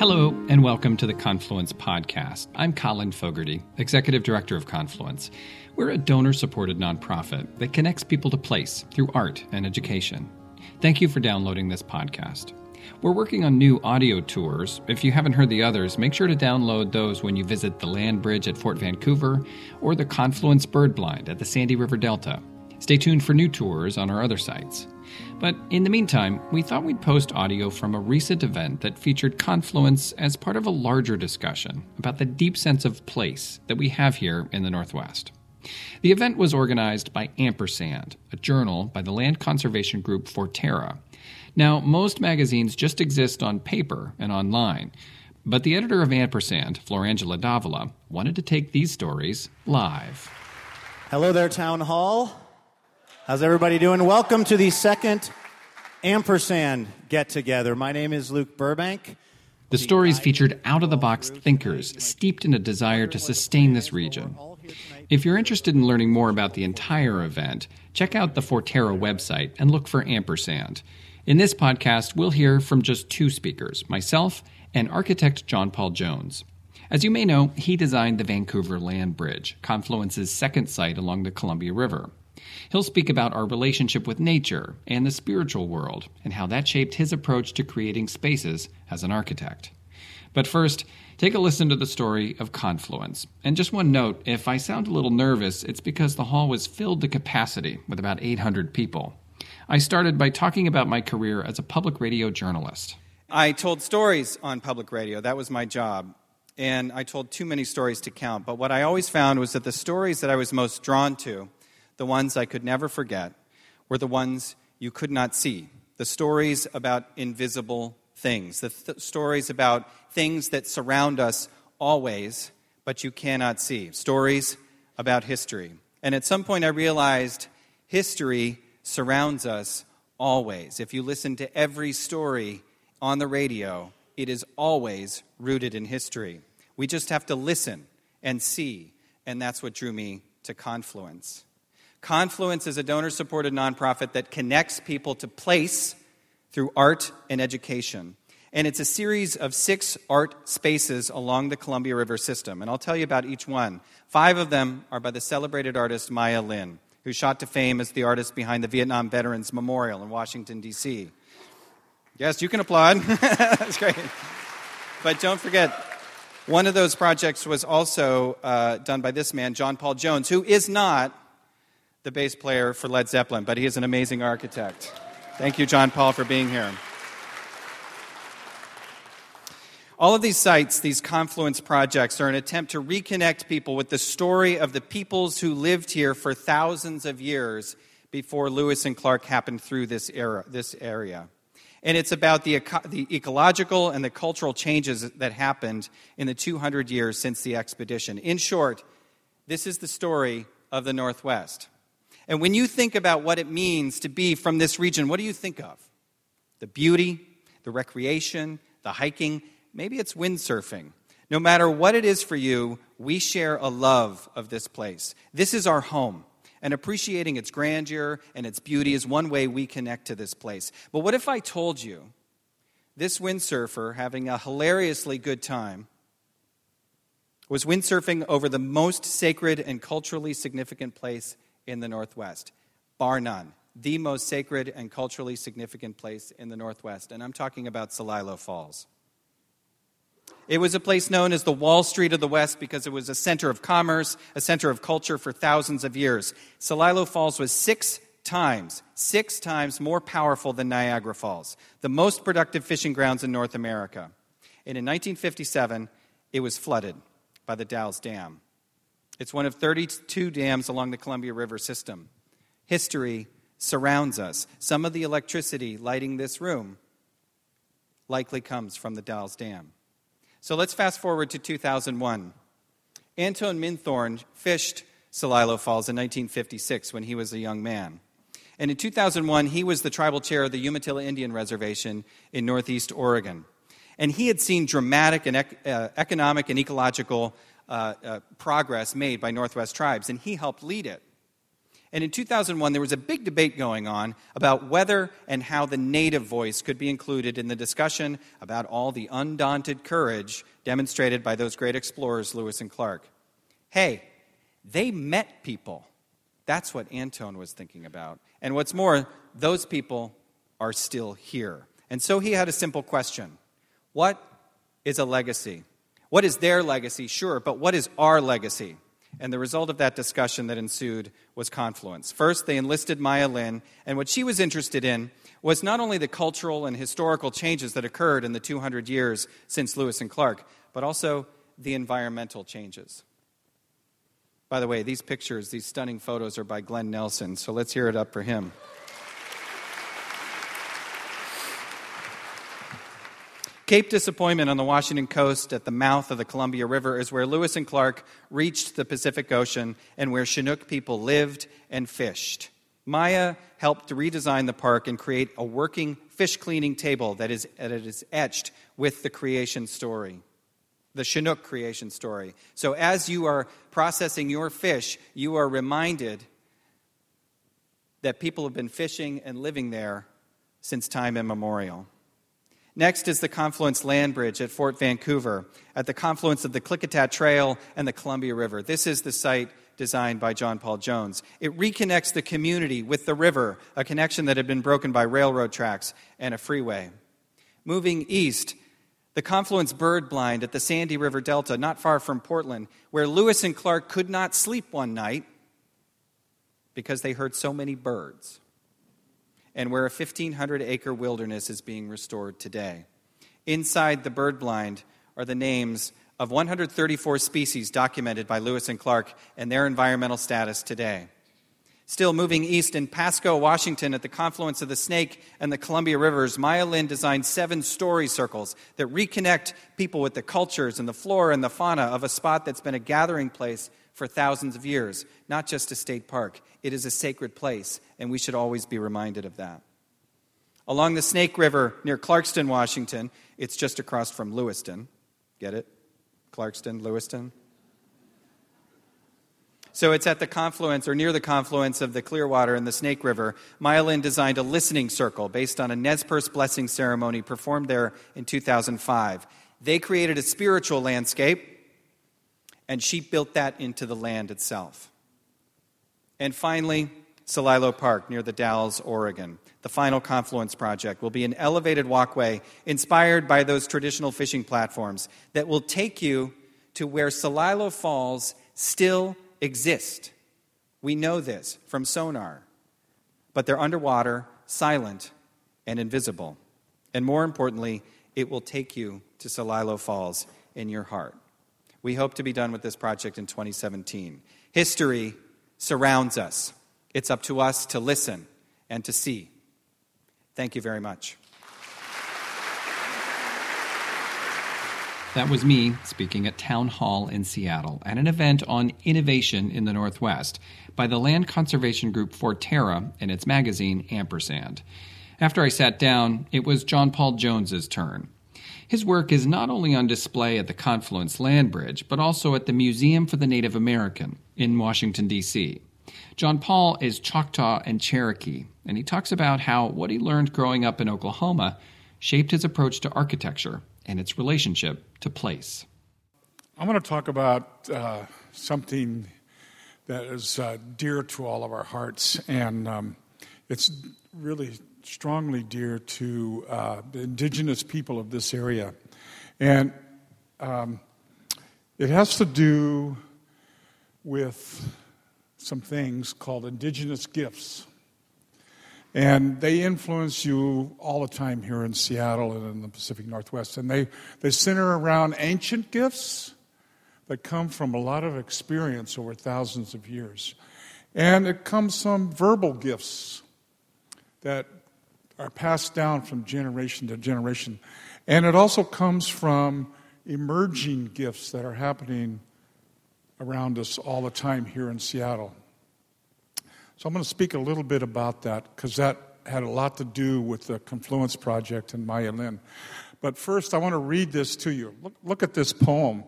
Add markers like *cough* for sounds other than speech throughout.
Hello, and welcome to the Confluence Podcast. I'm Colin Fogarty, Executive Director of Confluence. We're a donor supported nonprofit that connects people to place through art and education. Thank you for downloading this podcast. We're working on new audio tours. If you haven't heard the others, make sure to download those when you visit the Land Bridge at Fort Vancouver or the Confluence Bird Blind at the Sandy River Delta. Stay tuned for new tours on our other sites. But in the meantime, we thought we'd post audio from a recent event that featured Confluence as part of a larger discussion about the deep sense of place that we have here in the Northwest. The event was organized by Ampersand, a journal by the land conservation group Forterra. Now, most magazines just exist on paper and online, but the editor of Ampersand, Florangela Davila, wanted to take these stories live. Hello there, Town Hall. How's everybody doing? Welcome to the second Ampersand get together. My name is Luke Burbank. The stories featured out of the box thinkers steeped in a desire to sustain this region. If you're interested in learning more about the entire event, check out the Forterra website and look for Ampersand. In this podcast, we'll hear from just two speakers myself and architect John Paul Jones. As you may know, he designed the Vancouver Land Bridge, Confluence's second site along the Columbia River. He'll speak about our relationship with nature and the spiritual world and how that shaped his approach to creating spaces as an architect. But first, take a listen to the story of Confluence. And just one note if I sound a little nervous, it's because the hall was filled to capacity with about 800 people. I started by talking about my career as a public radio journalist. I told stories on public radio, that was my job. And I told too many stories to count. But what I always found was that the stories that I was most drawn to the ones I could never forget, were the ones you could not see. The stories about invisible things, the th- stories about things that surround us always, but you cannot see. Stories about history. And at some point, I realized history surrounds us always. If you listen to every story on the radio, it is always rooted in history. We just have to listen and see, and that's what drew me to Confluence. Confluence is a donor supported nonprofit that connects people to place through art and education. And it's a series of six art spaces along the Columbia River system. And I'll tell you about each one. Five of them are by the celebrated artist Maya Lin, who shot to fame as the artist behind the Vietnam Veterans Memorial in Washington, D.C. Yes, you can applaud. *laughs* That's great. But don't forget, one of those projects was also uh, done by this man, John Paul Jones, who is not the bass player for Led Zeppelin, but he is an amazing architect. Thank you, John Paul, for being here. All of these sites, these confluence projects, are an attempt to reconnect people with the story of the peoples who lived here for thousands of years before Lewis and Clark happened through this, era, this area. And it's about the, eco- the ecological and the cultural changes that happened in the 200 years since the expedition. In short, this is the story of the Northwest. And when you think about what it means to be from this region, what do you think of? The beauty, the recreation, the hiking, maybe it's windsurfing. No matter what it is for you, we share a love of this place. This is our home. And appreciating its grandeur and its beauty is one way we connect to this place. But what if I told you this windsurfer having a hilariously good time was windsurfing over the most sacred and culturally significant place in the Northwest, bar none. The most sacred and culturally significant place in the Northwest. And I'm talking about Celilo Falls. It was a place known as the Wall Street of the West because it was a center of commerce, a center of culture for thousands of years. Celilo Falls was six times, six times more powerful than Niagara Falls, the most productive fishing grounds in North America. And in 1957, it was flooded by the Dalles Dam. It's one of 32 dams along the Columbia River system. History surrounds us. Some of the electricity lighting this room likely comes from the Dalles Dam. So let's fast forward to 2001. Antone Minthorn fished Celilo Falls in 1956 when he was a young man. And in 2001, he was the tribal chair of the Umatilla Indian Reservation in northeast Oregon. And he had seen dramatic and ec- uh, economic and ecological uh, uh, progress made by Northwest tribes, and he helped lead it. And in 2001, there was a big debate going on about whether and how the native voice could be included in the discussion about all the undaunted courage demonstrated by those great explorers, Lewis and Clark. Hey, they met people. That's what Antone was thinking about. And what's more, those people are still here. And so he had a simple question What is a legacy? What is their legacy? Sure, but what is our legacy? And the result of that discussion that ensued was confluence. First, they enlisted Maya Lin, and what she was interested in was not only the cultural and historical changes that occurred in the 200 years since Lewis and Clark, but also the environmental changes. By the way, these pictures, these stunning photos, are by Glenn Nelson, so let's hear it up for him. Cape Disappointment on the Washington coast at the mouth of the Columbia River is where Lewis and Clark reached the Pacific Ocean and where Chinook people lived and fished. Maya helped to redesign the park and create a working fish cleaning table that is, that is etched with the creation story, the Chinook creation story. So as you are processing your fish, you are reminded that people have been fishing and living there since time immemorial. Next is the Confluence Land Bridge at Fort Vancouver, at the confluence of the Klickitat Trail and the Columbia River. This is the site designed by John Paul Jones. It reconnects the community with the river, a connection that had been broken by railroad tracks and a freeway. Moving east, the Confluence Bird Blind at the Sandy River Delta, not far from Portland, where Lewis and Clark could not sleep one night because they heard so many birds and where a 1,500 acre wilderness is being restored today. Inside the bird blind are the names of 134 species documented by Lewis and Clark and their environmental status today. Still moving east in Pasco, Washington, at the confluence of the Snake and the Columbia Rivers, Maya Lin designed seven story circles that reconnect people with the cultures and the flora and the fauna of a spot that's been a gathering place for thousands of years, not just a state park. It is a sacred place, and we should always be reminded of that. Along the Snake River near Clarkston, Washington, it's just across from Lewiston. Get it? Clarkston, Lewiston? So it's at the confluence or near the confluence of the Clearwater and the Snake River. Maya Lin designed a listening circle based on a Nez Perce blessing ceremony performed there in 2005. They created a spiritual landscape and she built that into the land itself. And finally, Celilo Park near the Dalles, Oregon. The final Confluence project will be an elevated walkway inspired by those traditional fishing platforms that will take you to where Celilo Falls still exist. We know this from sonar, but they're underwater, silent, and invisible. And more importantly, it will take you to Celilo Falls in your heart. We hope to be done with this project in 2017. History surrounds us. It's up to us to listen and to see. Thank you very much. That was me speaking at Town Hall in Seattle at an event on innovation in the Northwest by the land conservation group Forterra and its magazine Ampersand. After I sat down, it was John Paul Jones's turn. His work is not only on display at the Confluence Land Bridge, but also at the Museum for the Native American in Washington, D.C. John Paul is Choctaw and Cherokee, and he talks about how what he learned growing up in Oklahoma shaped his approach to architecture and its relationship to place. I'm going to talk about uh, something that is uh, dear to all of our hearts, and um, it's really strongly dear to uh, the indigenous people of this area. And um, it has to do with some things called indigenous gifts. And they influence you all the time here in Seattle and in the Pacific Northwest. And they, they center around ancient gifts that come from a lot of experience over thousands of years. And it comes from verbal gifts that are passed down from generation to generation. And it also comes from emerging gifts that are happening around us all the time here in Seattle. So I'm going to speak a little bit about that because that had a lot to do with the Confluence Project and Maya Lin. But first, I want to read this to you. Look, look at this poem.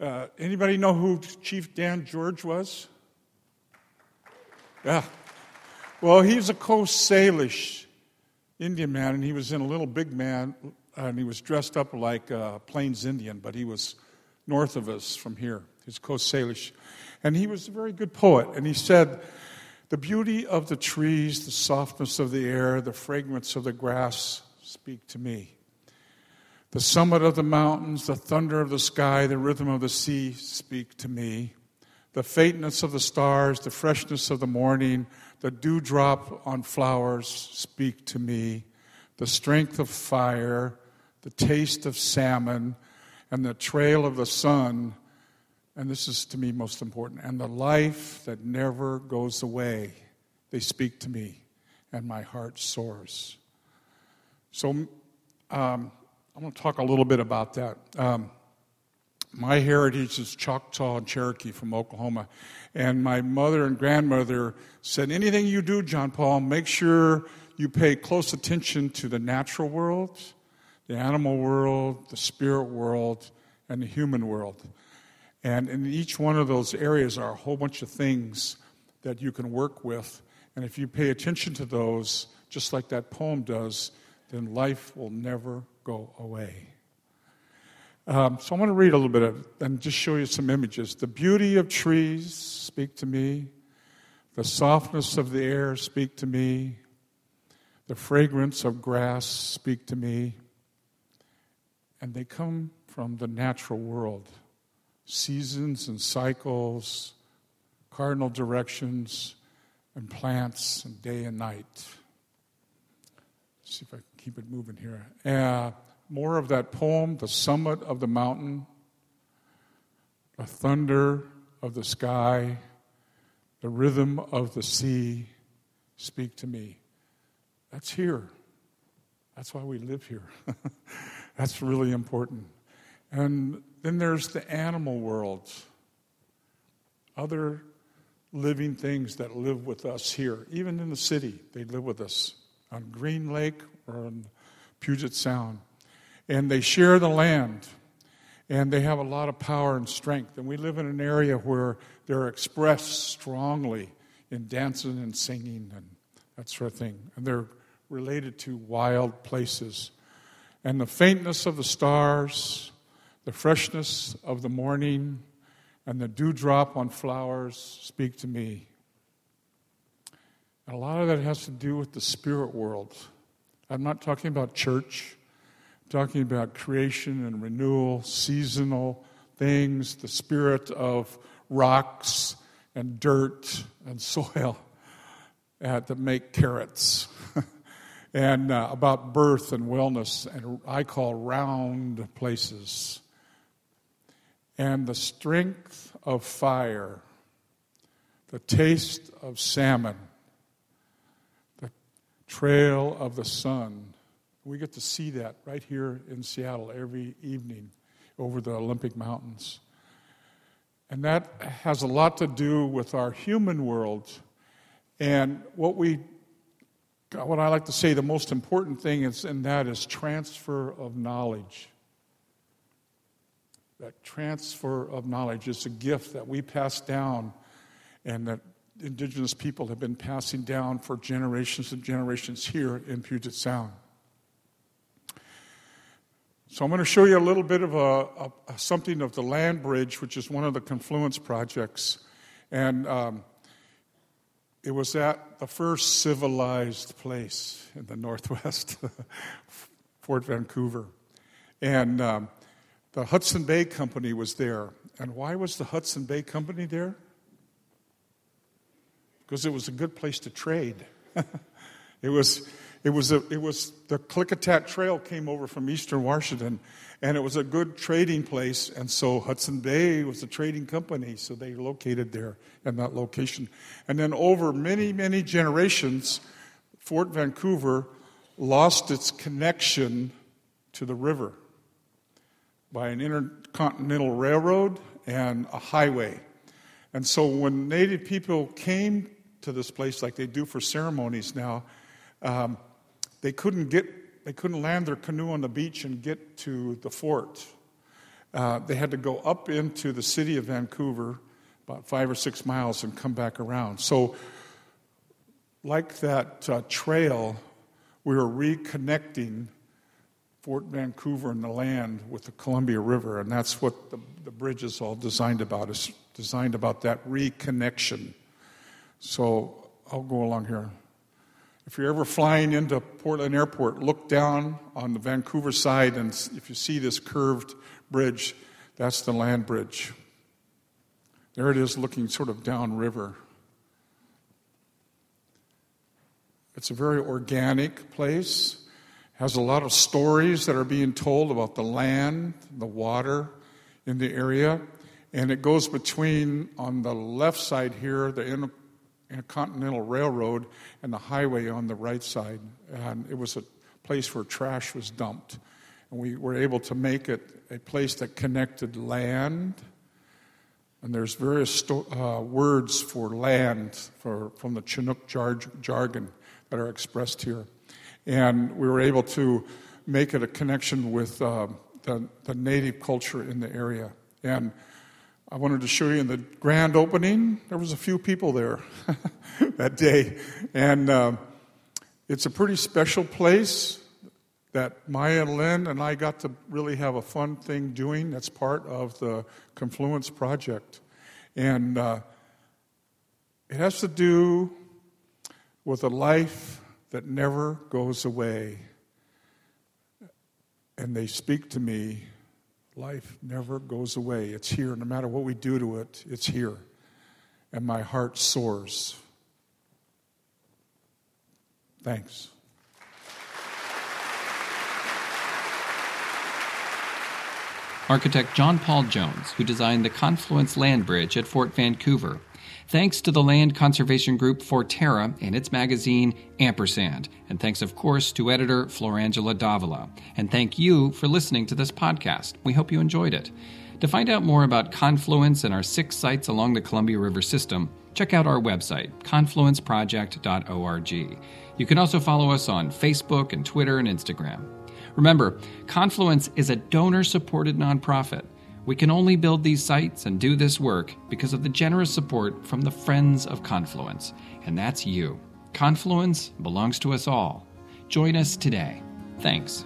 Uh, anybody know who Chief Dan George was? Yeah, Well, he's a Coast Salish Indian man, and he was in a little big man, uh, and he was dressed up like a Plains Indian, but he was north of us from here. He's Coast Salish. And he was a very good poet, and he said, The beauty of the trees, the softness of the air, the fragrance of the grass speak to me. The summit of the mountains, the thunder of the sky, the rhythm of the sea speak to me. The faintness of the stars, the freshness of the morning, the dewdrop on flowers speak to me. The strength of fire, the taste of salmon, and the trail of the sun, and this is to me most important, and the life that never goes away. They speak to me, and my heart soars. So, um, I'm going to talk a little bit about that. Um, my heritage is Choctaw and Cherokee from Oklahoma. And my mother and grandmother said, anything you do, John Paul, make sure you pay close attention to the natural world, the animal world, the spirit world, and the human world. And in each one of those areas are a whole bunch of things that you can work with. And if you pay attention to those, just like that poem does, then life will never go away. Um, so I want to read a little bit of and just show you some images. The beauty of trees speak to me. The softness of the air speak to me. The fragrance of grass speak to me. And they come from the natural world. Seasons and cycles, cardinal directions, and plants, and day and night. Let's see if I can keep it moving here. Uh, more of that poem, The Summit of the Mountain, the thunder of the sky, the rhythm of the sea speak to me. That's here. That's why we live here. *laughs* That's really important. And then there's the animal world, other living things that live with us here, even in the city, they live with us on Green Lake or on Puget Sound. And they share the land, and they have a lot of power and strength. And we live in an area where they're expressed strongly in dancing and singing and that sort of thing. And they're related to wild places. And the faintness of the stars, the freshness of the morning, and the dewdrop on flowers speak to me. And a lot of that has to do with the spirit world. I'm not talking about church, talking about creation and renewal, seasonal things, the spirit of rocks and dirt and *laughs* soil uh, that make carrots. *laughs* and uh, about birth and wellness, and I call round places. And the strength of fire, the taste of salmon, the trail of the sun. We get to see that right here in Seattle every evening over the Olympic Mountains. And that has a lot to do with our human world. And what we what I like to say the most important thing is and that is transfer of knowledge. That transfer of knowledge is a gift that we pass down and that indigenous people have been passing down for generations and generations here in Puget Sound. So I'm going to show you a little bit of a, a something of the land bridge, which is one of the confluence projects, and um, it was at the first civilized place in the Northwest, *laughs* Fort Vancouver, and um, the Hudson Bay Company was there. And why was the Hudson Bay Company there? because it was a good place to trade. *laughs* it was, it was, a, it was the Klickitat Trail came over from eastern Washington, and it was a good trading place. And so Hudson Bay was a trading company, so they located there in that location. And then over many, many generations, Fort Vancouver lost its connection to the river by an intercontinental railroad and a highway. And so when Native people came to this place like they do for ceremonies now, um, they couldn't get, they couldn't land their canoe on the beach and get to the fort. Uh, they had to go up into the city of Vancouver, about five or six miles, and come back around. So like that uh, trail, we were reconnecting Fort Vancouver and the land with the Columbia River, and that's what the, the bridge is all designed about. It's designed about that reconnection. So I'll go along here. If you're ever flying into Portland Airport, look down on the Vancouver side, and if you see this curved bridge, that's the land bridge. There it is, looking sort of downriver. It's a very organic place. Has a lot of stories that are being told about the land, the water in the area, and it goes between on the left side here the Intercontinental Railroad and the highway on the right side. And it was a place where trash was dumped. And we were able to make it a place that connected land. And there's various sto- uh, words for land for, from the Chinook jar- jargon that are expressed here. And we were able to make it a connection with uh, the, the native culture in the area. And I wanted to show you in the grand opening, there was a few people there *laughs* that day. And uh, it's a pretty special place that Maya and Lynn and I got to really have a fun thing doing. That's part of the Confluence Project. And uh, it has to do with a life that never goes away. And they speak to me Life never goes away. It's here. No matter what we do to it, it's here. And my heart soars. Thanks. Architect John Paul Jones, who designed the Confluence Land Bridge at Fort Vancouver, Thanks to the land conservation group Forterra and its magazine Ampersand. And thanks, of course, to editor Florangela Davila. And thank you for listening to this podcast. We hope you enjoyed it. To find out more about Confluence and our six sites along the Columbia River system, check out our website, confluenceproject.org. You can also follow us on Facebook and Twitter and Instagram. Remember, Confluence is a donor supported nonprofit. We can only build these sites and do this work because of the generous support from the Friends of Confluence, and that's you. Confluence belongs to us all. Join us today. Thanks.